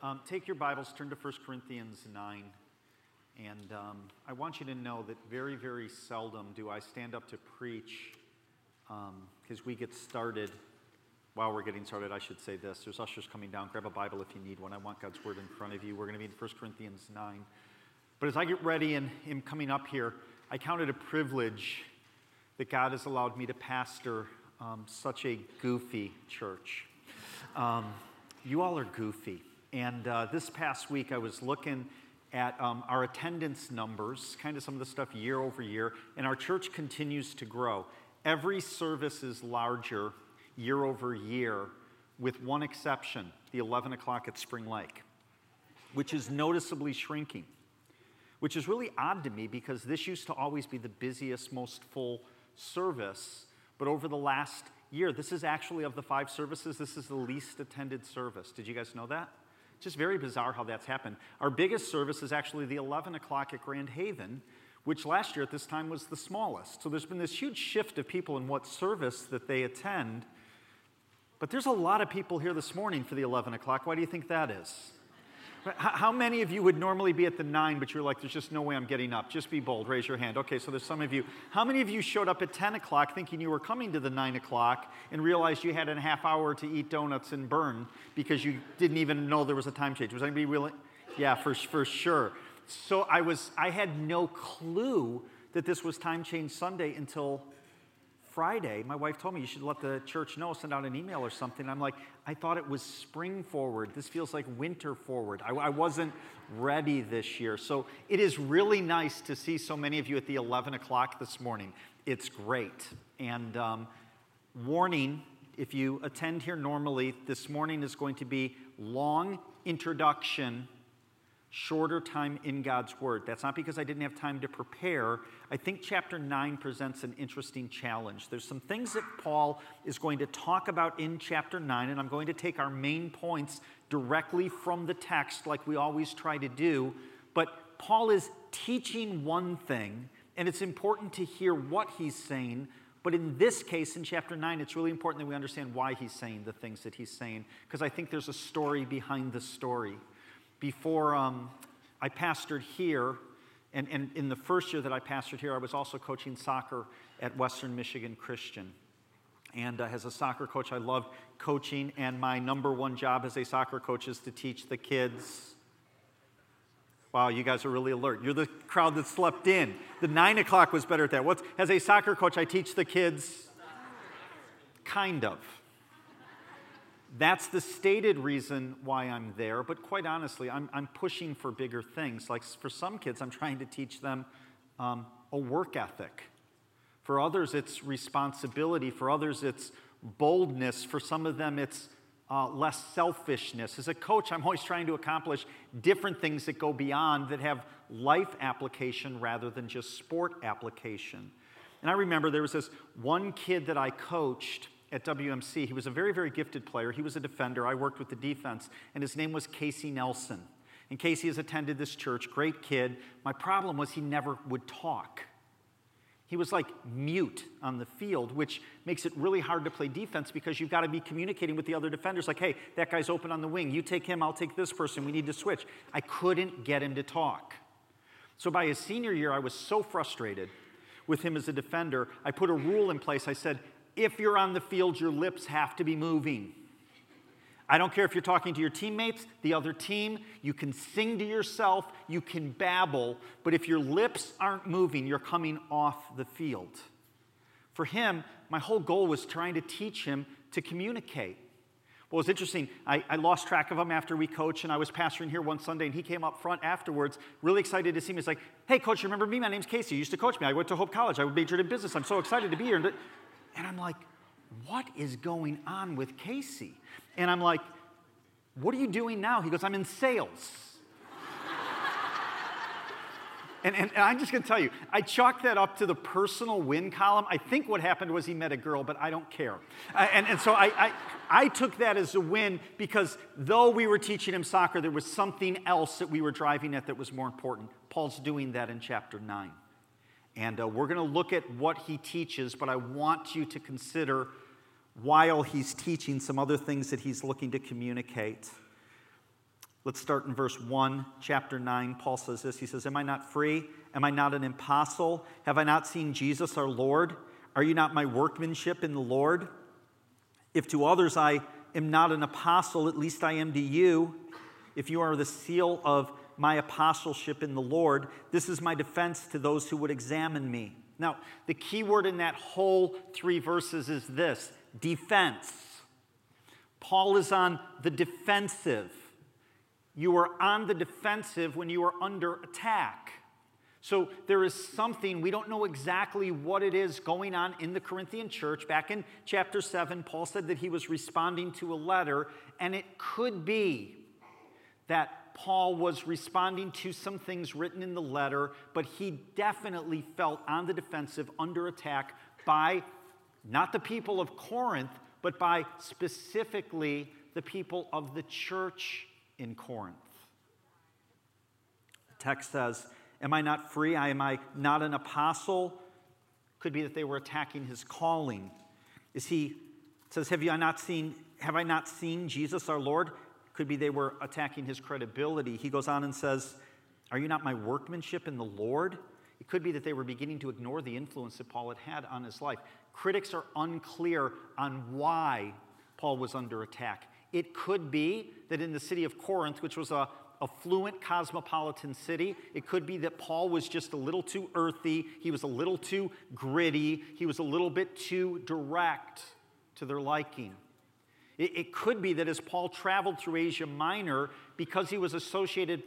Um, take your Bibles, turn to 1 Corinthians 9. And um, I want you to know that very, very seldom do I stand up to preach because um, we get started. While we're getting started, I should say this. There's ushers coming down. Grab a Bible if you need one. I want God's Word in front of you. We're going to be in 1 Corinthians 9. But as I get ready and am coming up here, I count it a privilege that God has allowed me to pastor um, such a goofy church. Um, you all are goofy. And uh, this past week, I was looking at um, our attendance numbers, kind of some of the stuff year over year, and our church continues to grow. Every service is larger year over year, with one exception the 11 o'clock at Spring Lake, which is noticeably shrinking, which is really odd to me because this used to always be the busiest, most full service. But over the last year, this is actually of the five services, this is the least attended service. Did you guys know that? Just very bizarre how that's happened. Our biggest service is actually the 11 o'clock at Grand Haven, which last year at this time was the smallest. So there's been this huge shift of people in what service that they attend. But there's a lot of people here this morning for the 11 o'clock. Why do you think that is? How many of you would normally be at the nine, but you're like, there's just no way I'm getting up? Just be bold, raise your hand. Okay, so there's some of you. How many of you showed up at 10 o'clock thinking you were coming to the nine o'clock and realized you had a half hour to eat donuts and burn because you didn't even know there was a time change? Was anybody really? Yeah, for, for sure. So I was, I had no clue that this was time change Sunday until Friday, my wife told me you should let the church know, send out an email or something. I'm like, I thought it was spring forward. This feels like winter forward. I, I wasn't ready this year. So it is really nice to see so many of you at the 11 o'clock this morning. It's great. And um, warning if you attend here normally, this morning is going to be long introduction shorter time in God's Word. That's not because I didn't have time to prepare. I think chapter 9 presents an interesting challenge. There's some things that Paul is going to talk about in chapter 9, and I'm going to take our main points directly from the text, like we always try to do. But Paul is teaching one thing, and it's important to hear what he's saying. But in this case, in chapter 9, it's really important that we understand why he's saying the things that he's saying, because I think there's a story behind the story before um, I pastored here, and, and in the first year that I pastored here, I was also coaching soccer at Western Michigan Christian. And uh, as a soccer coach, I loved coaching, and my number one job as a soccer coach is to teach the kids. Wow, you guys are really alert. You're the crowd that slept in. The nine o'clock was better at that. What's, as a soccer coach, I teach the kids. Kind of. That's the stated reason why I'm there, but quite honestly, I'm, I'm pushing for bigger things. Like for some kids, I'm trying to teach them um, a work ethic. For others, it's responsibility. For others, it's boldness. For some of them, it's uh, less selfishness. As a coach, I'm always trying to accomplish different things that go beyond, that have life application rather than just sport application. And I remember there was this one kid that I coached at WMC. He was a very, very gifted player. He was a defender. I worked with the defense, and his name was Casey Nelson. And Casey has attended this church, great kid. My problem was he never would talk. He was like mute on the field, which makes it really hard to play defense because you've got to be communicating with the other defenders like, hey, that guy's open on the wing. You take him, I'll take this person. We need to switch. I couldn't get him to talk. So by his senior year, I was so frustrated with him as a defender. I put a rule in place. I said, if you're on the field, your lips have to be moving. I don't care if you're talking to your teammates, the other team, you can sing to yourself, you can babble, but if your lips aren't moving, you're coming off the field. For him, my whole goal was trying to teach him to communicate. Well, it's interesting. I, I, lost track of him after we coached, and I was pastoring here one Sunday, and he came up front afterwards, really excited to see me. He's like, Hey, coach, remember me? My name's Casey. You used to coach me. I went to Hope College. I majored in business. I'm so excited to be here. And I'm like, what is going on with Casey? And I'm like, what are you doing now? He goes, I'm in sales. and, and, and, I'm just to tell you, I chalked that up to the personal win column. I think what happened was he met a girl, but I don't care. Uh, and, and so I, I, I took that as a win because though we were teaching him soccer, there was something else that we were driving at that was more important. Paul's doing that in chapter 9. And uh, we're going to look at what he teaches, but I want you to consider while he's teaching some other things that he's looking to communicate. Let's start in verse 1, chapter 9. Paul says this He says, Am I not free? Am I not an apostle? Have I not seen Jesus our Lord? Are you not my workmanship in the Lord? If to others I am not an apostle, at least I am to you. If you are the seal of my apostleship in the Lord, this is my defense to those who would examine me. Now, the key word in that whole three verses is this defense. Paul is on the defensive. You are on the defensive when you are under attack. So there is something, we don't know exactly what it is going on in the Corinthian church. Back in chapter 7, Paul said that he was responding to a letter, and it could be that Paul was responding to some things written in the letter, but he definitely felt on the defensive, under attack by not the people of Corinth, but by specifically the people of the church in Corinth. The text says, Am I not free? Am I not an apostle? Could be that they were attacking his calling. Is he says, Have you not seen, have I not seen Jesus our Lord? Could be they were attacking his credibility. He goes on and says, Are you not my workmanship in the Lord? It could be that they were beginning to ignore the influence that Paul had had on his life. Critics are unclear on why Paul was under attack. It could be that in the city of Corinth, which was a affluent cosmopolitan city. It could be that Paul was just a little too earthy, he was a little too gritty, he was a little bit too direct to their liking. It, it could be that as Paul traveled through Asia Minor, because he was associated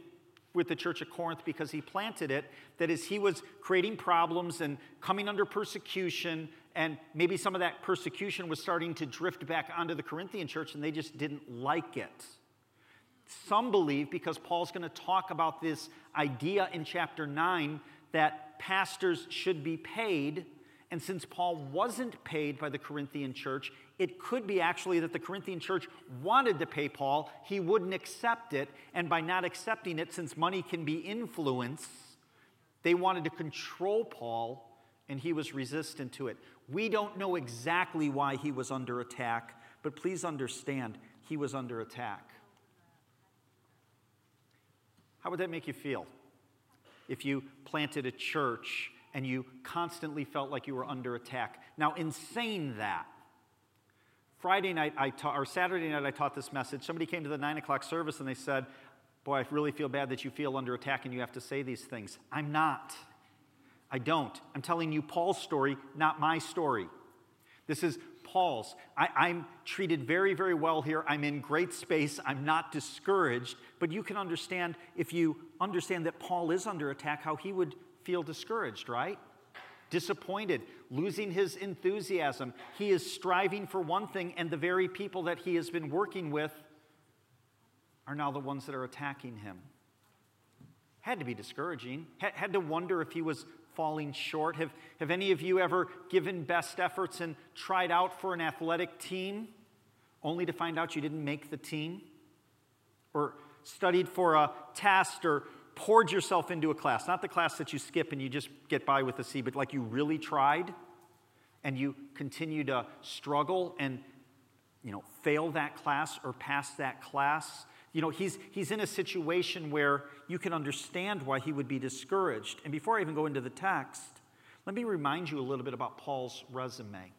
with the church of Corinth because he planted it, that as he was creating problems and coming under persecution, and maybe some of that persecution was starting to drift back onto the Corinthian church and they just didn't like it. Some believe, because Paul's going to talk about this idea in chapter 9, that pastors should be paid. And since Paul wasn't paid by the Corinthian church, it could be actually that the Corinthian church wanted to pay Paul. He wouldn't accept it. And by not accepting it, since money can be influence, they wanted to control Paul, and he was resistant to it. We don't know exactly why he was under attack, but please understand, he was under attack. How would that make you feel if you planted a church and you constantly felt like you were under attack? Now, in saying that, Friday night I ta- or Saturday night I taught this message. Somebody came to the nine o'clock service and they said, Boy, I really feel bad that you feel under attack and you have to say these things. I'm not. I don't. I'm telling you Paul's story, not my story. This is Paul's. I, am treated very, very well here. I'm in great space. I'm not discouraged. But you can understand, if you understand that Paul is under attack, how he would feel discouraged, right? Disappointed, losing his enthusiasm. He is striving for one thing, and the very people that he has been working with are now the ones that are attacking him. Had to be discouraging. Had to wonder if he was falling short? Have, have any of you ever given best efforts and tried out for an athletic team only to find out you didn't make the team? Or studied for a test or poured yourself into a class? Not the class that you skip and you just get by with a C, but like you really tried and you continue to struggle and you know fail that class or pass that class you know, he's, he's in a situation where you can understand why he would be discouraged. And before I even go into the text, let me remind you a little bit about Paul's resume.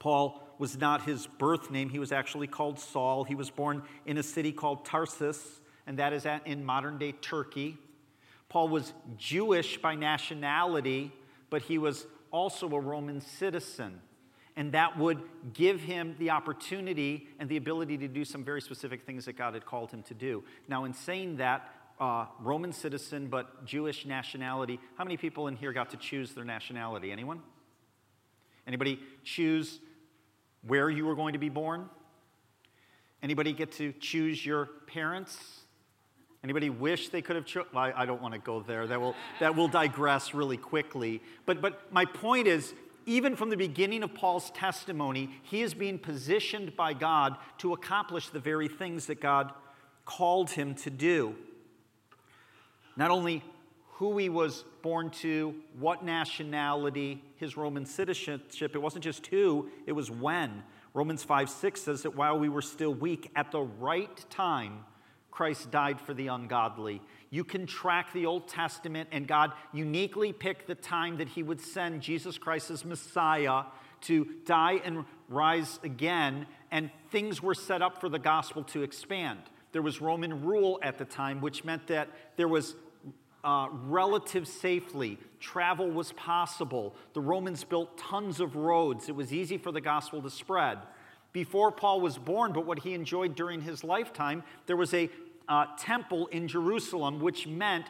Paul was not his birth name, he was actually called Saul. He was born in a city called Tarsus, and that is in modern day Turkey. Paul was Jewish by nationality, but he was also a Roman citizen and that would give him the opportunity and the ability to do some very specific things that God had called him to do. Now, in saying that, uh, Roman citizen but Jewish nationality, how many people in here got to choose their nationality? Anyone? Anybody choose where you were going to be born? Anybody get to choose your parents? Anybody wish they could have chosen? Well, I, I don't want to go there. That will, that will digress really quickly. But, but my point is, even from the beginning of Paul's testimony, he is being positioned by God to accomplish the very things that God called him to do. Not only who he was born to, what nationality, his Roman citizenship, it wasn't just who, it was when. Romans 5 6 says that while we were still weak, at the right time, Christ died for the ungodly. You can track the Old Testament, and God uniquely picked the time that He would send Jesus Christ as Messiah to die and rise again, and things were set up for the gospel to expand. There was Roman rule at the time, which meant that there was uh, relative safely. Travel was possible. The Romans built tons of roads. It was easy for the gospel to spread. Before Paul was born, but what he enjoyed during his lifetime, there was a uh, temple in Jerusalem, which meant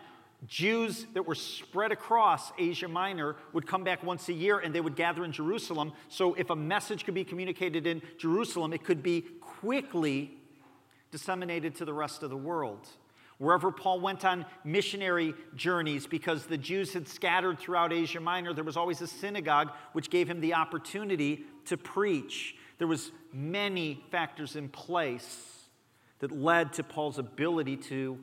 Jews that were spread across Asia Minor would come back once a year and they would gather in Jerusalem. So, if a message could be communicated in Jerusalem, it could be quickly disseminated to the rest of the world. Wherever Paul went on missionary journeys, because the Jews had scattered throughout Asia Minor, there was always a synagogue which gave him the opportunity to preach. There was many factors in place that led to Paul's ability to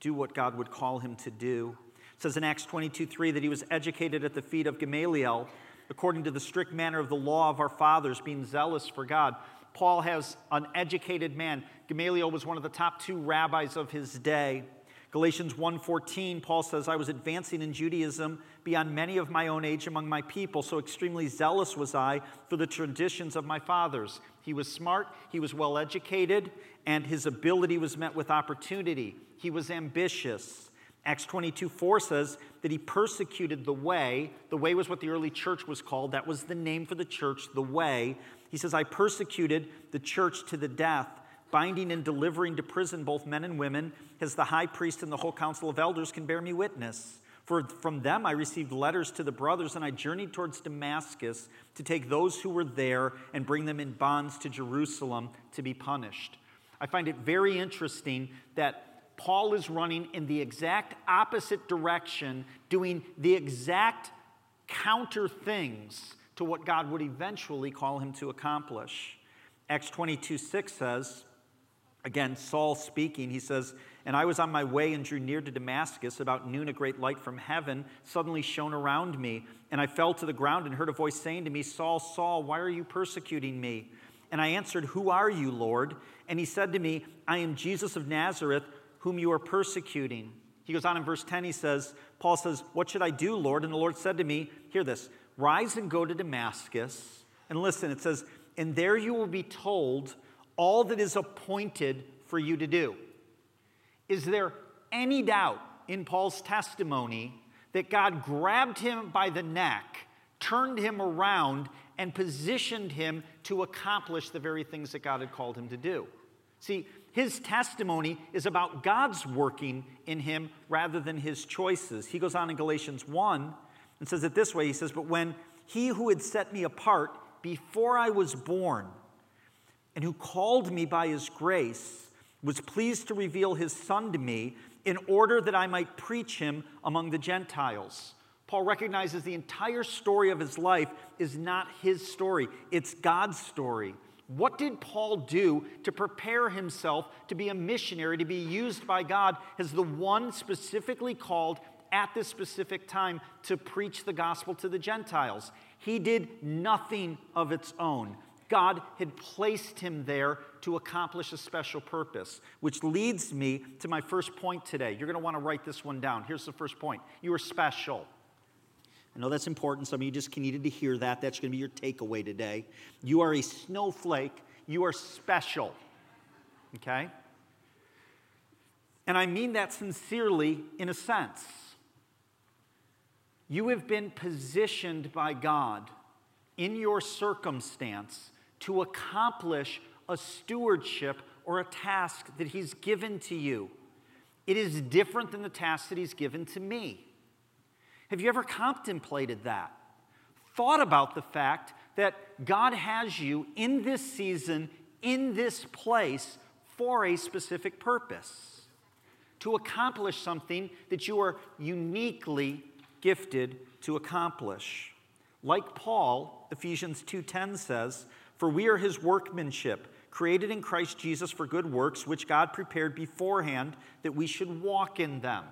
do what God would call him to do. It says in Acts 22 3 that he was educated at the feet of Gamaliel according to the strict manner of the law of our fathers, being zealous for God. Paul has an educated man. Gamaliel was one of the top two rabbis of his day. Galatians 1:14 Paul says I was advancing in Judaism beyond many of my own age among my people so extremely zealous was I for the traditions of my fathers. He was smart, he was well educated, and his ability was met with opportunity. He was ambitious. Acts 22 4 says that he persecuted the way. The way was what the early church was called. That was the name for the church, the way. He says, I persecuted the church to the death, binding and delivering to prison both men and women, as the high priest and the whole council of elders can bear me witness. For from them I received letters to the brothers, and I journeyed towards Damascus to take those who were there and bring them in bonds to Jerusalem to be punished. I find it very interesting that Paul is running in the exact opposite direction, doing the exact counter things to what God would eventually call him to accomplish. Acts 22 6 says, again, Saul speaking, he says, And I was on my way and drew near to Damascus. About noon, a great light from heaven suddenly shone around me. And I fell to the ground and heard a voice saying to me, Saul, Saul, why are you persecuting me? And I answered, Who are you, Lord? And he said to me, I am Jesus of Nazareth, whom you are persecuting. He goes on in verse 10, he says, Paul says, What should I do, Lord? And the Lord said to me, Hear this, rise and go to Damascus. And listen, it says, And there you will be told all that is appointed for you to do. Is there any doubt in Paul's testimony that God grabbed him by the neck, turned him around, and positioned him to accomplish the very things that God had called him to do. See, his testimony is about God's working in him rather than his choices. He goes on in Galatians 1 and says it this way He says, But when he who had set me apart before I was born and who called me by his grace was pleased to reveal his son to me in order that I might preach him among the Gentiles. Paul recognizes the entire story of his life is not his story, it's God's story. What did Paul do to prepare himself to be a missionary, to be used by God as the one specifically called at this specific time to preach the gospel to the Gentiles? He did nothing of its own. God had placed him there to accomplish a special purpose, which leads me to my first point today. You're going to want to write this one down. Here's the first point You are special. I know that's important. Some of you just needed to hear that. That's going to be your takeaway today. You are a snowflake. You are special. Okay? And I mean that sincerely in a sense. You have been positioned by God in your circumstance to accomplish a stewardship or a task that He's given to you. It is different than the task that He's given to me. Have you ever contemplated that? Thought about the fact that God has you in this season, in this place, for a specific purpose, to accomplish something that you are uniquely gifted to accomplish. Like Paul, Ephesians 2:10 says, "For we are his workmanship, created in Christ Jesus for good works, which God prepared beforehand that we should walk in them."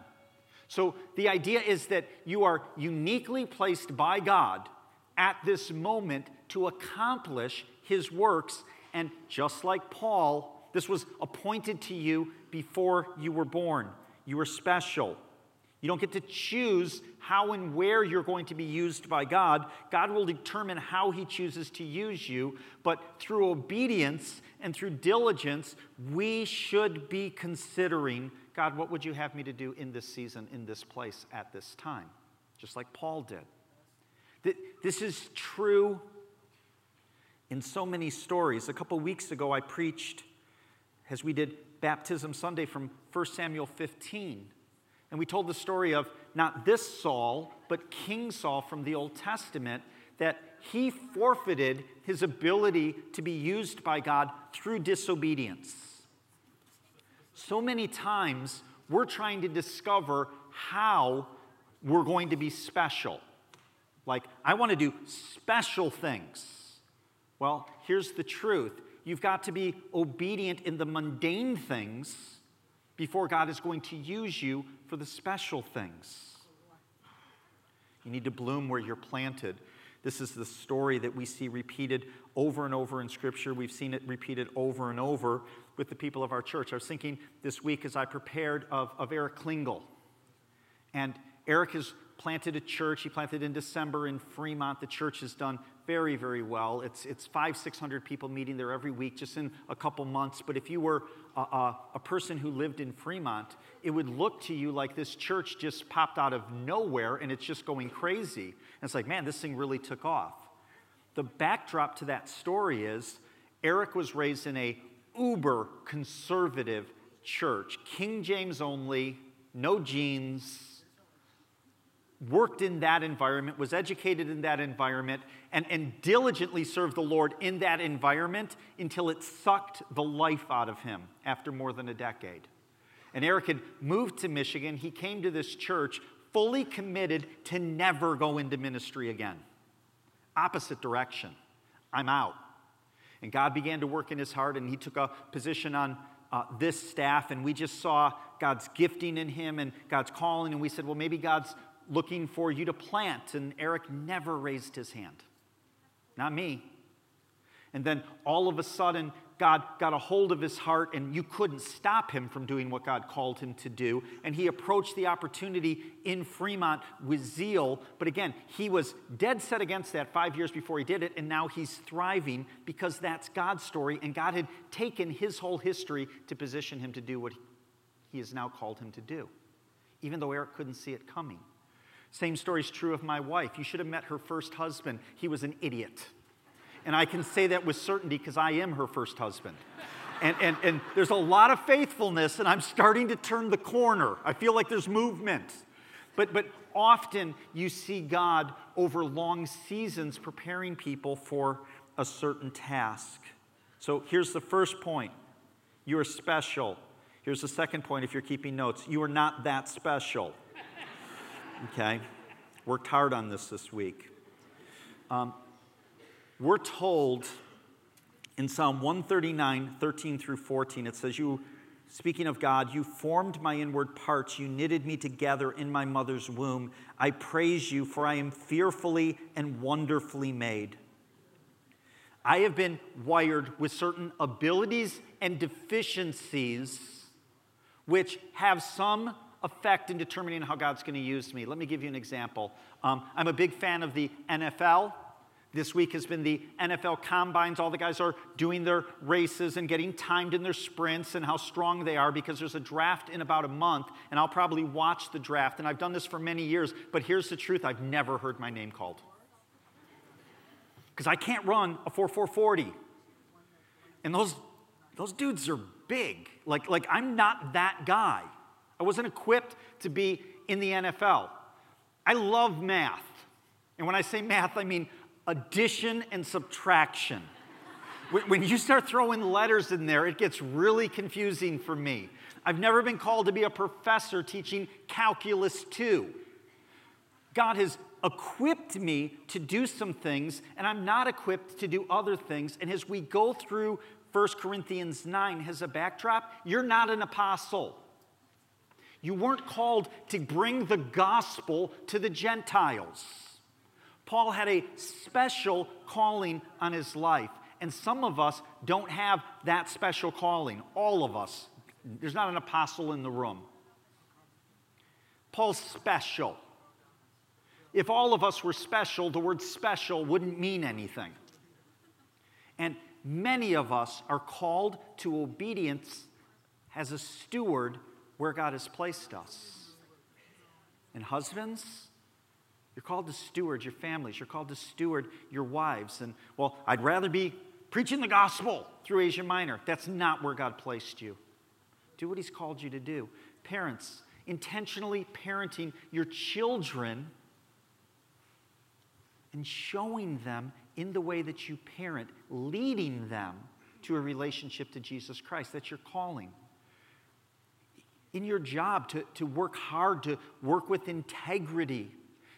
So the idea is that you are uniquely placed by God at this moment to accomplish his works. And just like Paul, this was appointed to you before you were born. You were special. You don't get to choose how and where you're going to be used by God. God will determine how He chooses to use you, but through obedience and through diligence, we should be considering God, what would you have me to do in this season, in this place, at this time? Just like Paul did. This is true in so many stories. A couple weeks ago, I preached, as we did Baptism Sunday, from 1 Samuel 15. And we told the story of not this Saul, but King Saul from the Old Testament, that he forfeited his ability to be used by God through disobedience. So many times we're trying to discover how we're going to be special. Like, I want to do special things. Well, here's the truth you've got to be obedient in the mundane things before God is going to use you for the special things. You need to bloom where you're planted. This is the story that we see repeated over and over in Scripture. We've seen it repeated over and over with the people of our church. I was thinking this week as I prepared of, of Eric Klingel. And Eric has planted a church. He planted in December in Fremont. The church has done very, very well. It's, it's five, 600 people meeting there every week just in a couple months. But if you were a, a, person who lived in Fremont, it would look to you like this church just popped out of nowhere and it's just going crazy. And it's like, man, this thing really took off. The backdrop to that story is Eric was raised in a uber conservative church, King James only, no jeans worked in that environment, was educated in that environment, and, and diligently served the Lord in that environment until it sucked the life out of him after more than a decade. And Eric had moved to Michigan. He came to this church fully committed to never go into ministry again. Opposite direction. I'm out. And God began to work in his heart, and he took a position on uh, this staff, and we just saw God's gifting in him and God's calling, and we said, well, maybe God's looking for you to plant. And Eric never raised his hand. Not me. And then all of a sudden, God got a hold of his heart, and you couldn't stop him from doing what God called him to do. And he approached the opportunity in Fremont with zeal. But again, he was dead set against that five years before he did it, and now he's thriving because that's God's story. And God had taken his whole history to position him to do what he has now called him to do, even though Eric couldn't see it coming. Same story is true of my wife. You should have met her first husband. He was an idiot. And I can say that with certainty because I am her first husband. And, and, and there's a lot of faithfulness, and I'm starting to turn the corner. I feel like there's movement. But, but often you see God over long seasons preparing people for a certain task. So here's the first point you are special. Here's the second point if you're keeping notes you are not that special. Okay? Worked hard on this this week. Um, we're told in Psalm 139, 13 through 14, it says, You, speaking of God, you formed my inward parts, you knitted me together in my mother's womb. I praise you, for I am fearfully and wonderfully made. I have been wired with certain abilities and deficiencies which have some effect in determining how God's going to use me. Let me give you an example. Um, I'm a big fan of the NFL. This week has been the NFL combines. All the guys are doing their races and getting timed in their sprints and how strong they are because there's a draft in about a month, and I'll probably watch the draft. And I've done this for many years, but here's the truth I've never heard my name called. Because I can't run a 4440. And those, those dudes are big. Like, like, I'm not that guy. I wasn't equipped to be in the NFL. I love math. And when I say math, I mean addition and subtraction. when you start throwing letters in there, it gets really confusing for me. I've never been called to be a professor teaching calculus 2. God has equipped me to do some things, and I'm not equipped to do other things. And as we go through 1 Corinthians 9 as a backdrop, you're not an apostle. You weren't called to bring the gospel to the Gentiles. Paul had a special calling on his life, and some of us don't have that special calling. All of us There's not an apostle in the room. Paul's special. If all of us were special, the word special wouldn't mean anything. And many of us are called to obedience as a steward where God has placed us. And husbands, you're called to steward your families. You're called to steward your wives. And, well, I'd rather be preaching the gospel through Asia Minor. That's not where God placed you. Do what He's called you to do. Parents, intentionally parenting your children and showing them in the way that you parent, leading them to a relationship to Jesus Christ. That's your calling. In your job, to, to work hard, to work with integrity.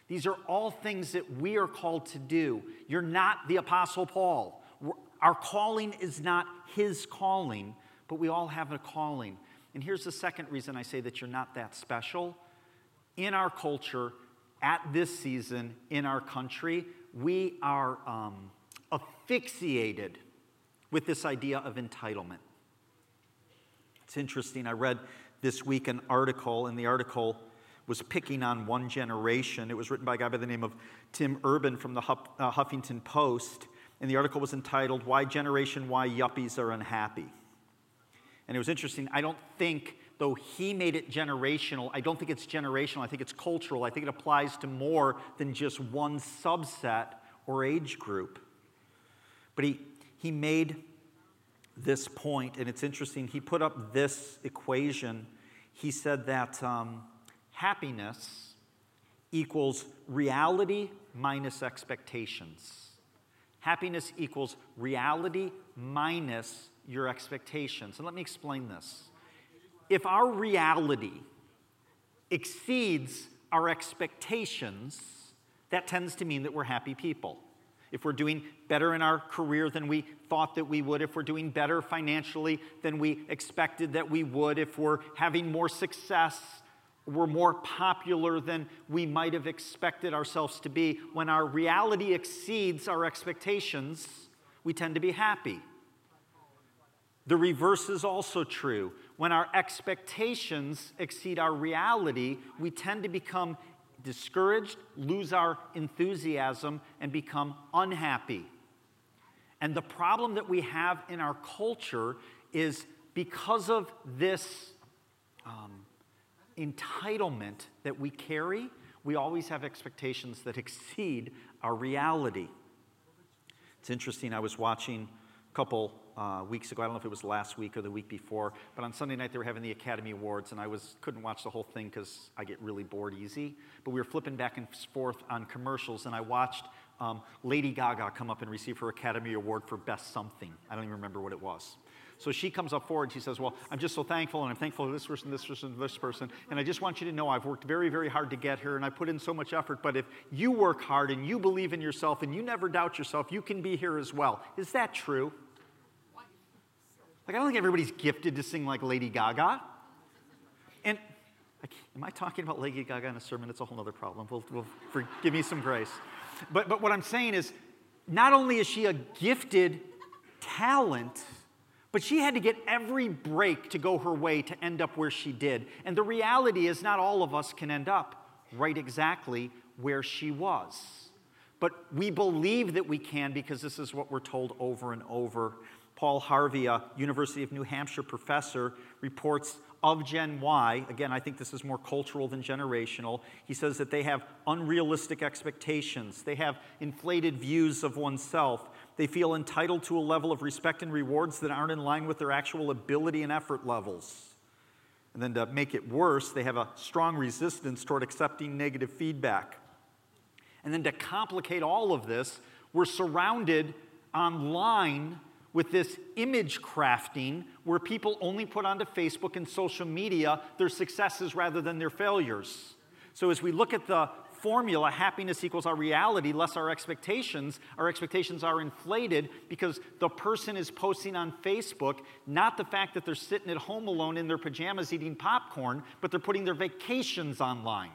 These are all things that we are called to do. You're not the Apostle Paul. Our calling is not his calling, but we all have a calling. And here's the second reason I say that you're not that special. In our culture, at this season, in our country, we are um, asphyxiated with this idea of entitlement. It's interesting. I read this week an article, and the article was picking on one generation. It was written by a guy by the name of Tim Urban from the uh, Huffington Post, and the article was entitled, Why Generation Y Yuppies Are Unhappy. And it was interesting. I don't think, though he made it generational, I don't think it's generational. I think it's cultural. I think it applies to more than just one subset or age group. But he, he made this point, and it's interesting. He put up this equation. He said that um, happiness equals reality minus expectations. Happiness equals reality minus your expectations. And let me explain this. If our reality exceeds our expectations, that tends to mean that we're happy people. If we're doing better in our career than we thought that we would, if we're doing better financially than we expected that we would, if we're having more success, we're more popular than we might have expected ourselves to be, when our reality exceeds our expectations, we tend to be happy. The reverse is also true. When our expectations exceed our reality, we tend to become discouraged, lose our enthusiasm, and become unhappy. And the problem that we have in our culture is because of this um, entitlement that we carry, we always have expectations that exceed our reality. It's interesting, I was watching a couple uh, weeks ago. I don't know if it was last week or the week before, but on Sunday night they were having the Academy Awards, and I was couldn't watch the whole thing because I get really bored easy. But we were flipping back and forth on commercials, and I watched um, Lady Gaga come up and receive her Academy Award for Best Something. I don't even remember what it was. So she comes up forward and she says, Well, I'm just so thankful, and I'm thankful to this person, this person, this person. And I just want you to know I've worked very, very hard to get here, and I put in so much effort. But if you work hard and you believe in yourself and you never doubt yourself, you can be here as well. Is that true? Like, I don't think everybody's gifted to sing like Lady Gaga. And am I talking about Lady Gaga in a sermon? It's a whole other problem. We'll, we'll, give me some grace. But, but what I'm saying is, not only is she a gifted talent, but she had to get every break to go her way to end up where she did. And the reality is, not all of us can end up right exactly where she was. But we believe that we can because this is what we're told over and over Paul Harvey, a University of New Hampshire professor, reports of Gen Y, again, I think this is more cultural than generational. He says that they have unrealistic expectations, they have inflated views of oneself, they feel entitled to a level of respect and rewards that aren't in line with their actual ability and effort levels. And then to make it worse, they have a strong resistance toward accepting negative feedback. And then to complicate all of this, we're surrounded online with this image crafting where people only put onto Facebook and social media their successes rather than their failures. So as we look at the formula, happiness equals our reality less our expectations, our expectations are inflated because the person is posting on Facebook not the fact that they're sitting at home alone in their pajamas eating popcorn, but they're putting their vacations online.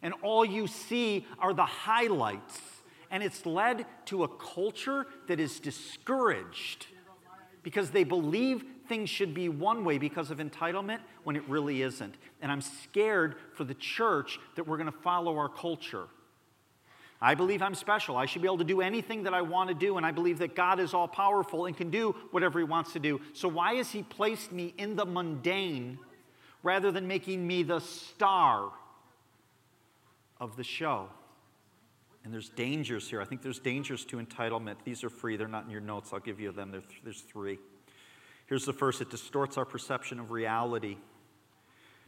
And all you see are the highlights and it's led to a culture that is discouraged because they believe things should be one way because of entitlement when it really isn't. And I'm scared for the church that we're going to follow our culture. I believe I'm special. I should be able to do anything that I want to do, and I believe that God is all powerful and can do whatever He wants to do. So, why has He placed me in the mundane rather than making me the star of the show? And there's dangers here. I think there's dangers to entitlement. These are free, they're not in your notes. I'll give you them. There's three. Here's the first it distorts our perception of reality.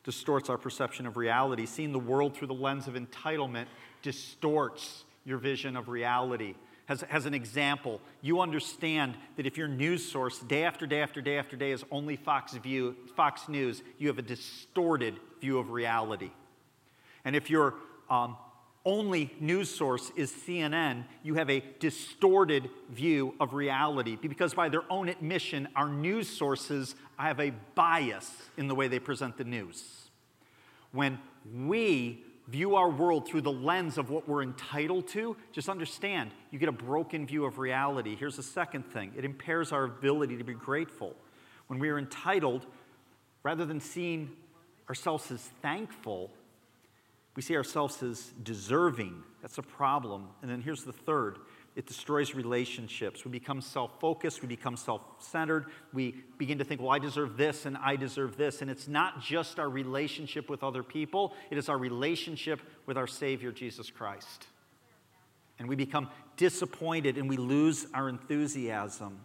Distorts our perception of reality. Seeing the world through the lens of entitlement distorts your vision of reality. As, as an example, you understand that if your news source day after day after day after day is only Fox, View, Fox News, you have a distorted view of reality. And if your um, only news source is CNN, you have a distorted view of reality because, by their own admission, our news sources have a bias in the way they present the news. When we view our world through the lens of what we're entitled to, just understand you get a broken view of reality. Here's the second thing it impairs our ability to be grateful. When we are entitled, rather than seeing ourselves as thankful, we see ourselves as deserving. That's a problem. And then here's the third it destroys relationships. We become self focused, we become self centered, we begin to think, well, I deserve this and I deserve this. And it's not just our relationship with other people, it is our relationship with our Savior, Jesus Christ. And we become disappointed and we lose our enthusiasm.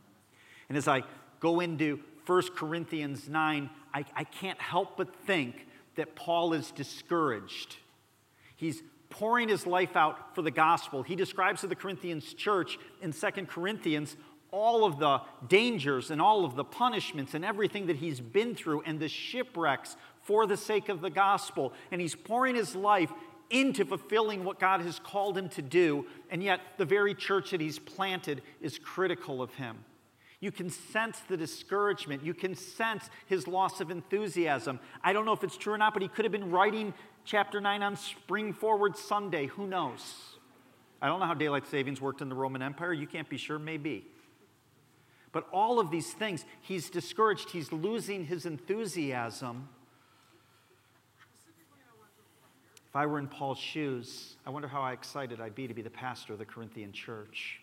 And as I go into 1 Corinthians 9, I, I can't help but think that Paul is discouraged. He's pouring his life out for the gospel. He describes to the Corinthians church in Second Corinthians all of the dangers and all of the punishments and everything that he's been through and the shipwrecks for the sake of the gospel. And he's pouring his life into fulfilling what God has called him to do. And yet, the very church that he's planted is critical of him. You can sense the discouragement. You can sense his loss of enthusiasm. I don't know if it's true or not, but he could have been writing chapter 9 on Spring Forward Sunday. Who knows? I don't know how daylight savings worked in the Roman Empire. You can't be sure, maybe. But all of these things, he's discouraged, he's losing his enthusiasm. If I were in Paul's shoes, I wonder how excited I'd be to be the pastor of the Corinthian church.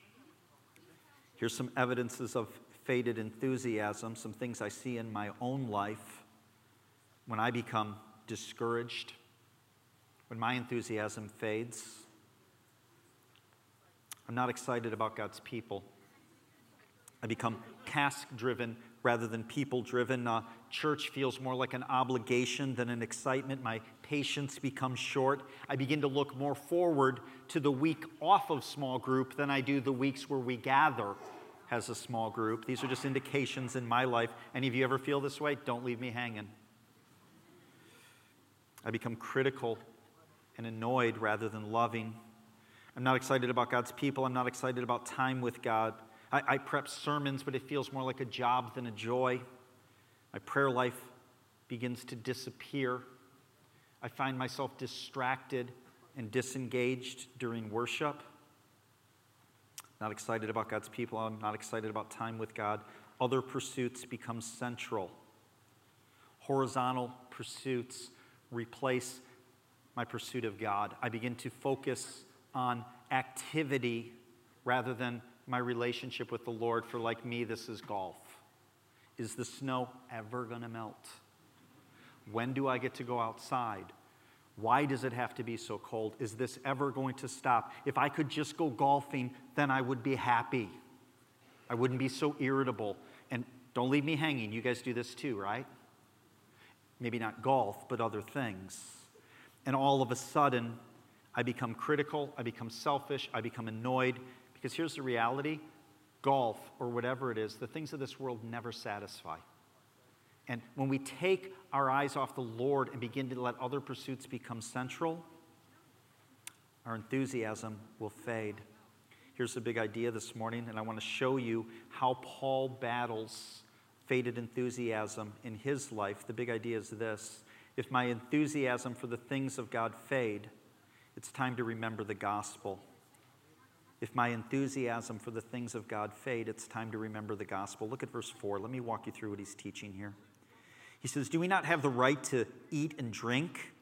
Here's some evidences of faded enthusiasm, some things I see in my own life when I become discouraged, when my enthusiasm fades. I'm not excited about God's people. I become task driven rather than people driven. Uh, church feels more like an obligation than an excitement. My patience becomes short. I begin to look more forward to the week off of small group than I do the weeks where we gather as a small group. These are just indications in my life. Any of you ever feel this way? Don't leave me hanging. I become critical and annoyed rather than loving. I'm not excited about God's people. I'm not excited about time with God. I, I prep sermons, but it feels more like a job than a joy. My prayer life begins to disappear. I find myself distracted and disengaged during worship. Not excited about God's people. I'm not excited about time with God. Other pursuits become central. Horizontal pursuits replace my pursuit of God. I begin to focus on activity rather than my relationship with the Lord. For like me, this is golf. Is the snow ever going to melt? When do I get to go outside? Why does it have to be so cold? Is this ever going to stop? If I could just go golfing, then I would be happy. I wouldn't be so irritable. And don't leave me hanging. You guys do this too, right? Maybe not golf, but other things and all of a sudden, I become critical, I become selfish, I become annoyed. Because here's the reality golf or whatever it is, the things of this world never satisfy. And when we take our eyes off the Lord and begin to let other pursuits become central, our enthusiasm will fade. Here's the big idea this morning, and I want to show you how Paul battles faded enthusiasm in his life. The big idea is this if my enthusiasm for the things of God fade, it's time to remember the gospel. If my enthusiasm for the things of God fade, it's time to remember the gospel. Look at verse 4. Let me walk you through what he's teaching here. He says, Do we not have the right to eat and drink?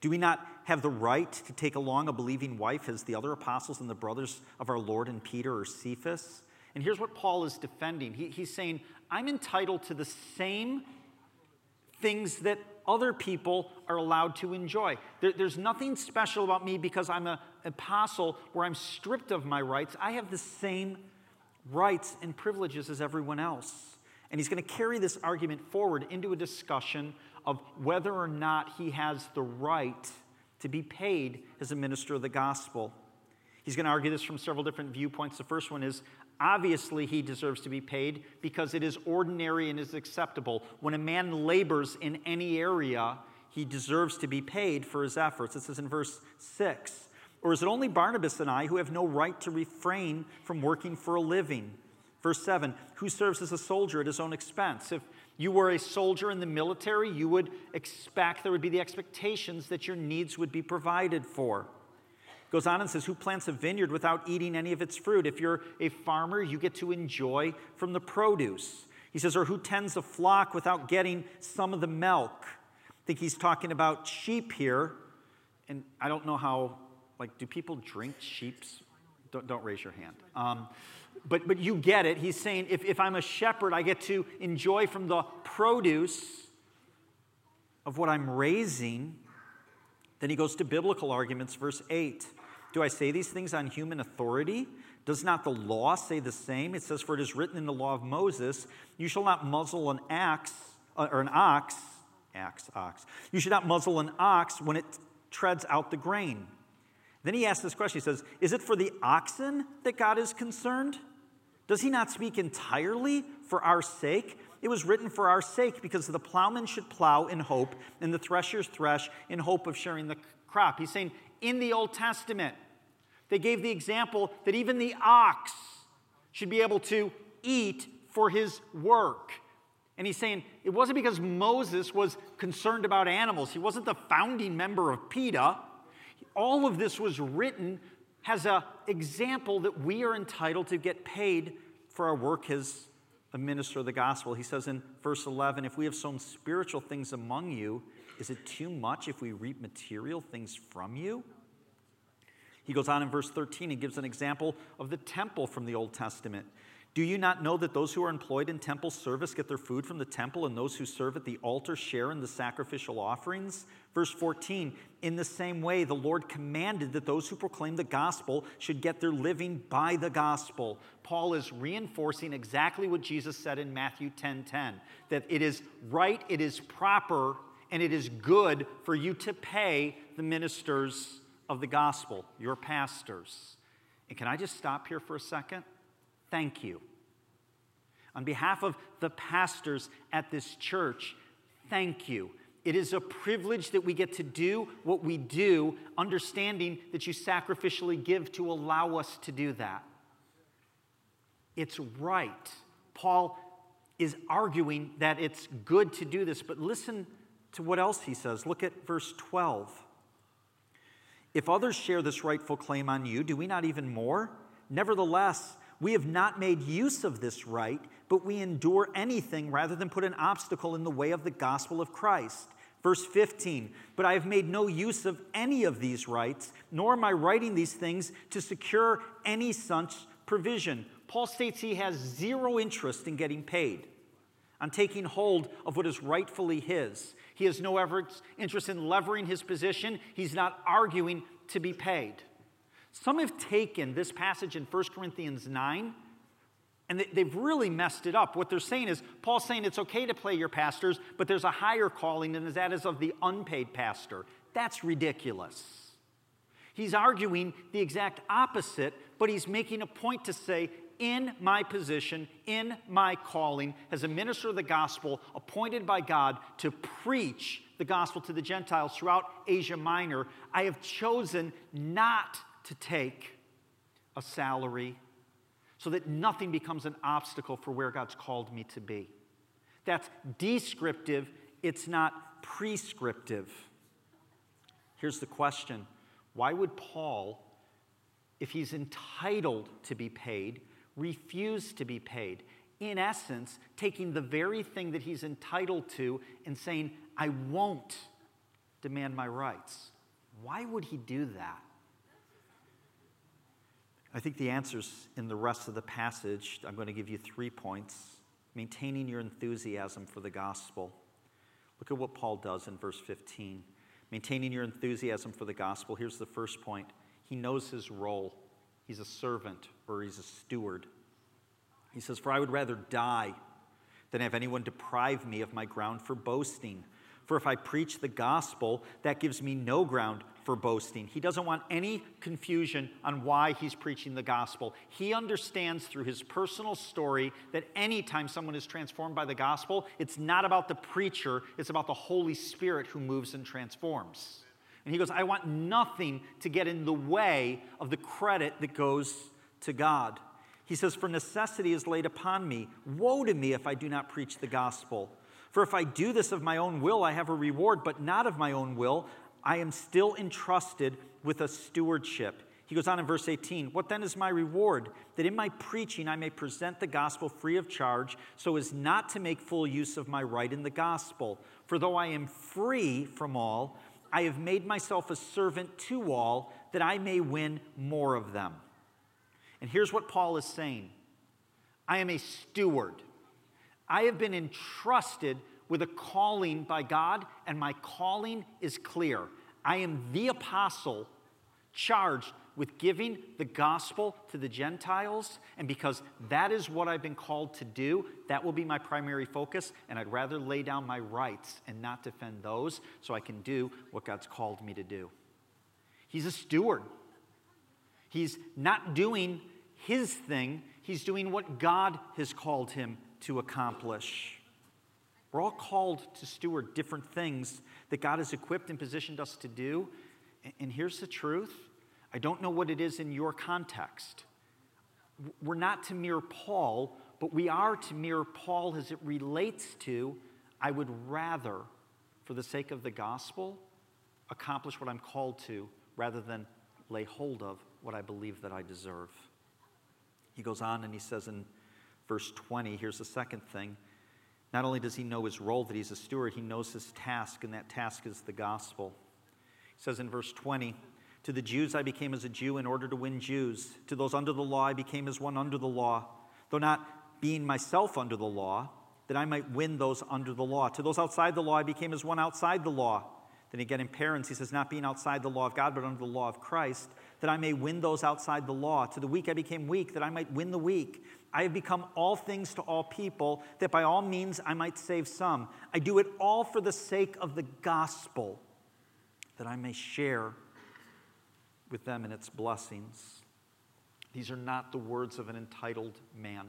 Do we not have the right to take along a believing wife as the other apostles and the brothers of our Lord and Peter or Cephas? And here's what Paul is defending he, he's saying, I'm entitled to the same things that other people are allowed to enjoy. There, there's nothing special about me because I'm an apostle where I'm stripped of my rights. I have the same rights and privileges as everyone else. And he's going to carry this argument forward into a discussion of whether or not he has the right to be paid as a minister of the gospel. He's going to argue this from several different viewpoints. The first one is obviously he deserves to be paid because it is ordinary and is acceptable. When a man labors in any area, he deserves to be paid for his efforts. This is in verse 6. Or is it only Barnabas and I who have no right to refrain from working for a living? Verse 7 Who serves as a soldier at his own expense? If you were a soldier in the military, you would expect, there would be the expectations that your needs would be provided for. Goes on and says, Who plants a vineyard without eating any of its fruit? If you're a farmer, you get to enjoy from the produce. He says, Or who tends a flock without getting some of the milk? I think he's talking about sheep here. And I don't know how, like, do people drink sheep's? Don't, don't raise your hand. Um, but, but you get it. He's saying if, if I'm a shepherd, I get to enjoy from the produce of what I'm raising. Then he goes to biblical arguments, verse 8. Do I say these things on human authority? Does not the law say the same? It says, For it is written in the law of Moses, You shall not muzzle an axe, uh, or an ox, axe, ox. You should not muzzle an ox when it treads out the grain. Then he asks this question He says, Is it for the oxen that God is concerned? Does he not speak entirely for our sake? It was written for our sake because the plowman should plow in hope and the threshers thresh in hope of sharing the crop. He's saying in the Old Testament, they gave the example that even the ox should be able to eat for his work. And he's saying it wasn't because Moses was concerned about animals, he wasn't the founding member of PETA. All of this was written has an example that we are entitled to get paid for our work as a minister of the gospel. He says in verse 11, If we have sown spiritual things among you, is it too much if we reap material things from you? He goes on in verse 13 and gives an example of the temple from the Old Testament. Do you not know that those who are employed in temple service get their food from the temple, and those who serve at the altar share in the sacrificial offerings? Verse 14 In the same way, the Lord commanded that those who proclaim the gospel should get their living by the gospel. Paul is reinforcing exactly what Jesus said in Matthew 10 10 that it is right, it is proper, and it is good for you to pay the ministers of the gospel, your pastors. And can I just stop here for a second? thank you. On behalf of the pastors at this church, thank you. It is a privilege that we get to do what we do, understanding that you sacrificially give to allow us to do that. It's right. Paul is arguing that it's good to do this, but listen to what else he says. Look at verse 12. If others share this rightful claim on you, do we not even more? Nevertheless, we have not made use of this right, but we endure anything rather than put an obstacle in the way of the gospel of Christ. Verse 15, but I have made no use of any of these rights, nor am I writing these things to secure any such provision. Paul states he has zero interest in getting paid, on taking hold of what is rightfully his. He has no interest in levering his position, he's not arguing to be paid. Some have taken this passage in 1 Corinthians 9 and they've really messed it up. What they're saying is, Paul's saying it's okay to play your pastors, but there's a higher calling, and that is of the unpaid pastor. That's ridiculous. He's arguing the exact opposite, but he's making a point to say, in my position, in my calling, as a minister of the gospel, appointed by God to preach the gospel to the Gentiles throughout Asia Minor, I have chosen not to take a salary so that nothing becomes an obstacle for where God's called me to be. That's descriptive, it's not prescriptive. Here's the question Why would Paul if he's entitled to be paid, refuse to be paid. In essence, taking the very thing that he's entitled to and saying, I won't demand my rights. Why would he do that? I think the answer's in the rest of the passage. I'm going to give you three points. Maintaining your enthusiasm for the gospel. Look at what Paul does in verse 15. Maintaining your enthusiasm for the gospel. Here's the first point he knows his role. He's a servant or he's a steward. He says, For I would rather die than have anyone deprive me of my ground for boasting. For if I preach the gospel, that gives me no ground for boasting. He doesn't want any confusion on why he's preaching the gospel. He understands through his personal story that anytime someone is transformed by the gospel, it's not about the preacher, it's about the Holy Spirit who moves and transforms. And he goes, I want nothing to get in the way of the credit that goes to God. He says, For necessity is laid upon me. Woe to me if I do not preach the gospel. For if I do this of my own will, I have a reward, but not of my own will. I am still entrusted with a stewardship. He goes on in verse 18, What then is my reward? That in my preaching I may present the gospel free of charge, so as not to make full use of my right in the gospel. For though I am free from all, I have made myself a servant to all, that I may win more of them. And here's what Paul is saying I am a steward. I have been entrusted with a calling by God, and my calling is clear. I am the apostle charged with giving the gospel to the Gentiles, and because that is what I've been called to do, that will be my primary focus, and I'd rather lay down my rights and not defend those so I can do what God's called me to do. He's a steward. He's not doing his thing, he's doing what God has called him to accomplish. We're all called to steward different things that God has equipped and positioned us to do. And here's the truth I don't know what it is in your context. We're not to mirror Paul, but we are to mirror Paul as it relates to I would rather, for the sake of the gospel, accomplish what I'm called to rather than lay hold of what I believe that I deserve. He goes on and he says in verse 20, here's the second thing. Not only does he know his role, that he's a steward, he knows his task, and that task is the gospel. He says in verse 20, To the Jews I became as a Jew in order to win Jews. To those under the law I became as one under the law, though not being myself under the law, that I might win those under the law. To those outside the law I became as one outside the law. Then again in parents, he says, Not being outside the law of God, but under the law of Christ, that I may win those outside the law. To the weak I became weak, that I might win the weak. I have become all things to all people, that by all means I might save some. I do it all for the sake of the gospel, that I may share with them and its blessings. These are not the words of an entitled man.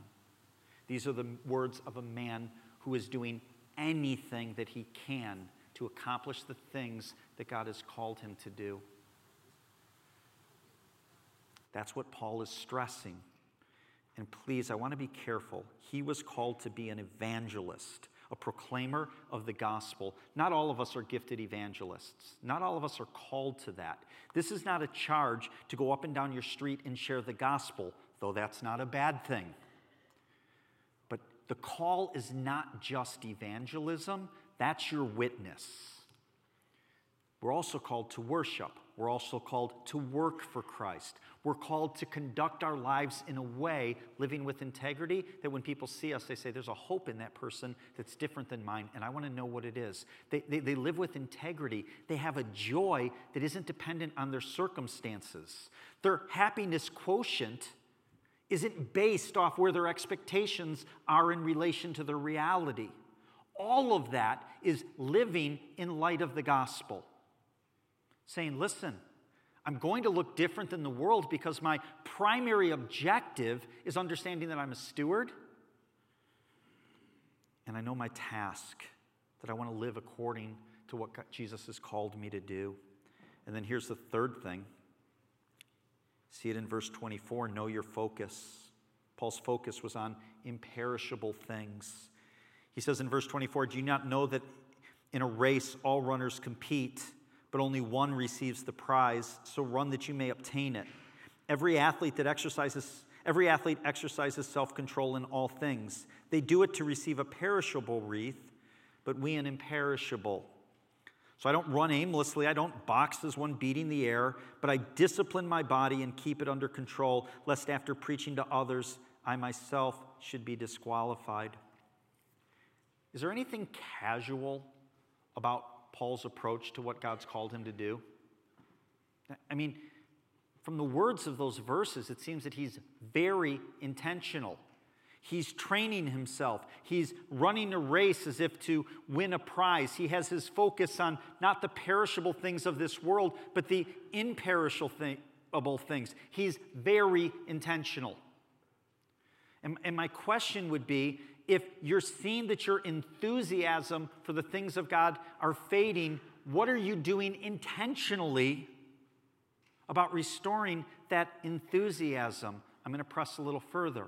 These are the words of a man who is doing anything that he can to accomplish the things that God has called him to do. That's what Paul is stressing. And please, I want to be careful. He was called to be an evangelist, a proclaimer of the gospel. Not all of us are gifted evangelists. Not all of us are called to that. This is not a charge to go up and down your street and share the gospel, though that's not a bad thing. But the call is not just evangelism, that's your witness. We're also called to worship. We're also called to work for Christ. We're called to conduct our lives in a way, living with integrity, that when people see us, they say, There's a hope in that person that's different than mine, and I want to know what it is. They, they, they live with integrity. They have a joy that isn't dependent on their circumstances. Their happiness quotient isn't based off where their expectations are in relation to their reality. All of that is living in light of the gospel saying, listen, I'm going to look different than the world because my primary objective is understanding that I'm a steward and I know my task, that I want to live according to what Jesus has called me to do. And then here's the third thing see it in verse 24 know your focus. Paul's focus was on imperishable things. He says in verse 24, Do you not know that in a race all runners compete? But only one receives the prize, so run that you may obtain it. Every athlete that exercises every athlete exercises self-control in all things. They do it to receive a perishable wreath, but we an imperishable. So I don't run aimlessly, I don't box as one beating the air, but I discipline my body and keep it under control, lest after preaching to others, I myself should be disqualified. Is there anything casual about Paul's approach to what God's called him to do? I mean, from the words of those verses, it seems that he's very intentional. He's training himself. He's running a race as if to win a prize. He has his focus on not the perishable things of this world, but the imperishable things. He's very intentional. And, and my question would be if you're seeing that your enthusiasm for the things of God are fading, what are you doing intentionally about restoring that enthusiasm? I'm going to press a little further.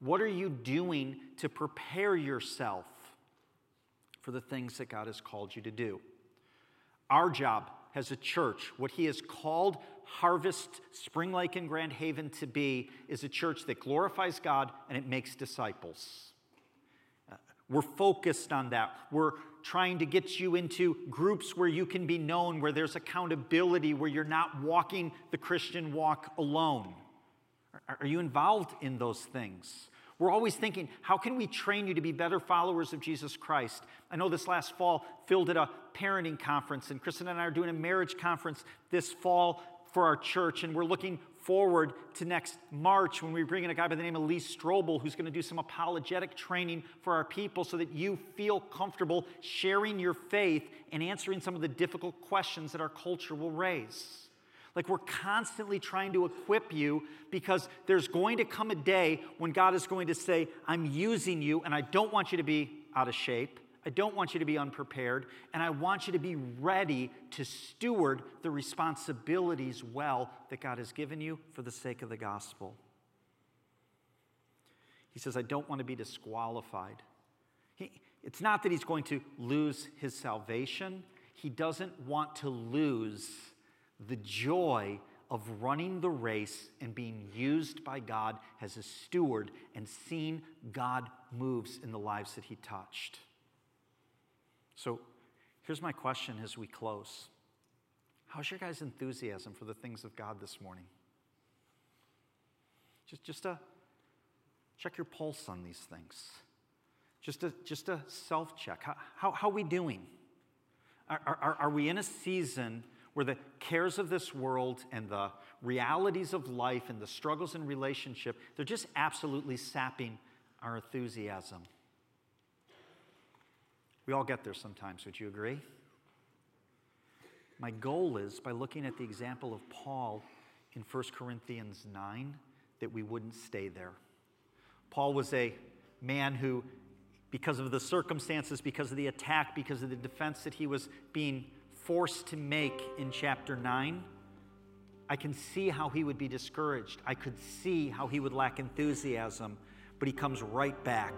What are you doing to prepare yourself for the things that God has called you to do? Our job as a church, what He has called Harvest Spring Lake and Grand Haven to be, is a church that glorifies God and it makes disciples. We're focused on that. We're trying to get you into groups where you can be known, where there's accountability, where you're not walking the Christian walk alone. Are you involved in those things? We're always thinking, how can we train you to be better followers of Jesus Christ? I know this last fall filled at a parenting conference, and Kristen and I are doing a marriage conference this fall for our church, and we're looking forward to next March when we bring in a guy by the name of Lee Strobel who's going to do some apologetic training for our people so that you feel comfortable sharing your faith and answering some of the difficult questions that our culture will raise. Like we're constantly trying to equip you because there's going to come a day when God is going to say, I'm using you and I don't want you to be out of shape. I don't want you to be unprepared, and I want you to be ready to steward the responsibilities well that God has given you for the sake of the gospel. He says, I don't want to be disqualified. He, it's not that he's going to lose his salvation, he doesn't want to lose the joy of running the race and being used by God as a steward and seeing God moves in the lives that he touched. So here's my question as we close How's your guys' enthusiasm for the things of God this morning? Just, just to check your pulse on these things. Just a, just a self check. How, how, how are we doing? Are, are, are we in a season where the cares of this world and the realities of life and the struggles in relationship, they're just absolutely sapping our enthusiasm. We all get there sometimes, would you agree? My goal is by looking at the example of Paul in 1 Corinthians 9 that we wouldn't stay there. Paul was a man who, because of the circumstances, because of the attack, because of the defense that he was being forced to make in chapter 9, I can see how he would be discouraged. I could see how he would lack enthusiasm. But he comes right back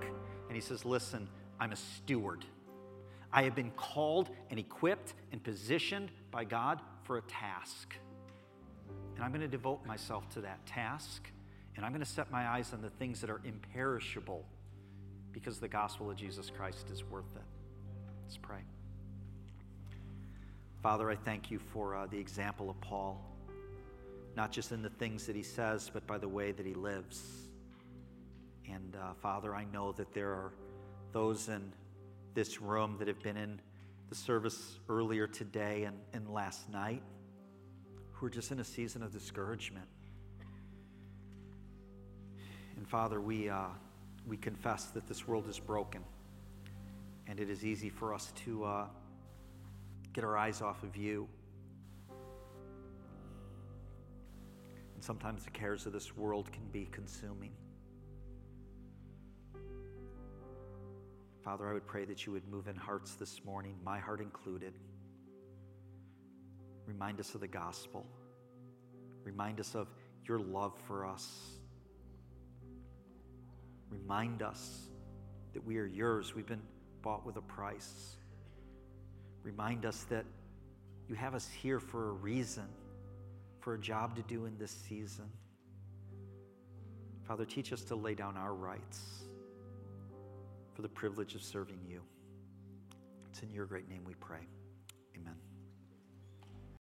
and he says, Listen, I'm a steward. I have been called and equipped and positioned by God for a task. And I'm going to devote myself to that task. And I'm going to set my eyes on the things that are imperishable because the gospel of Jesus Christ is worth it. Let's pray. Father, I thank you for uh, the example of Paul, not just in the things that he says, but by the way that he lives. And uh, Father, I know that there are those in this room that have been in the service earlier today and, and last night who are just in a season of discouragement. And Father, we, uh, we confess that this world is broken, and it is easy for us to. Uh, get our eyes off of you. And sometimes the cares of this world can be consuming. Father, I would pray that you would move in hearts this morning, my heart included. Remind us of the gospel. Remind us of your love for us. Remind us that we are yours. We've been bought with a price. Remind us that you have us here for a reason, for a job to do in this season. Father, teach us to lay down our rights for the privilege of serving you. It's in your great name we pray. Amen.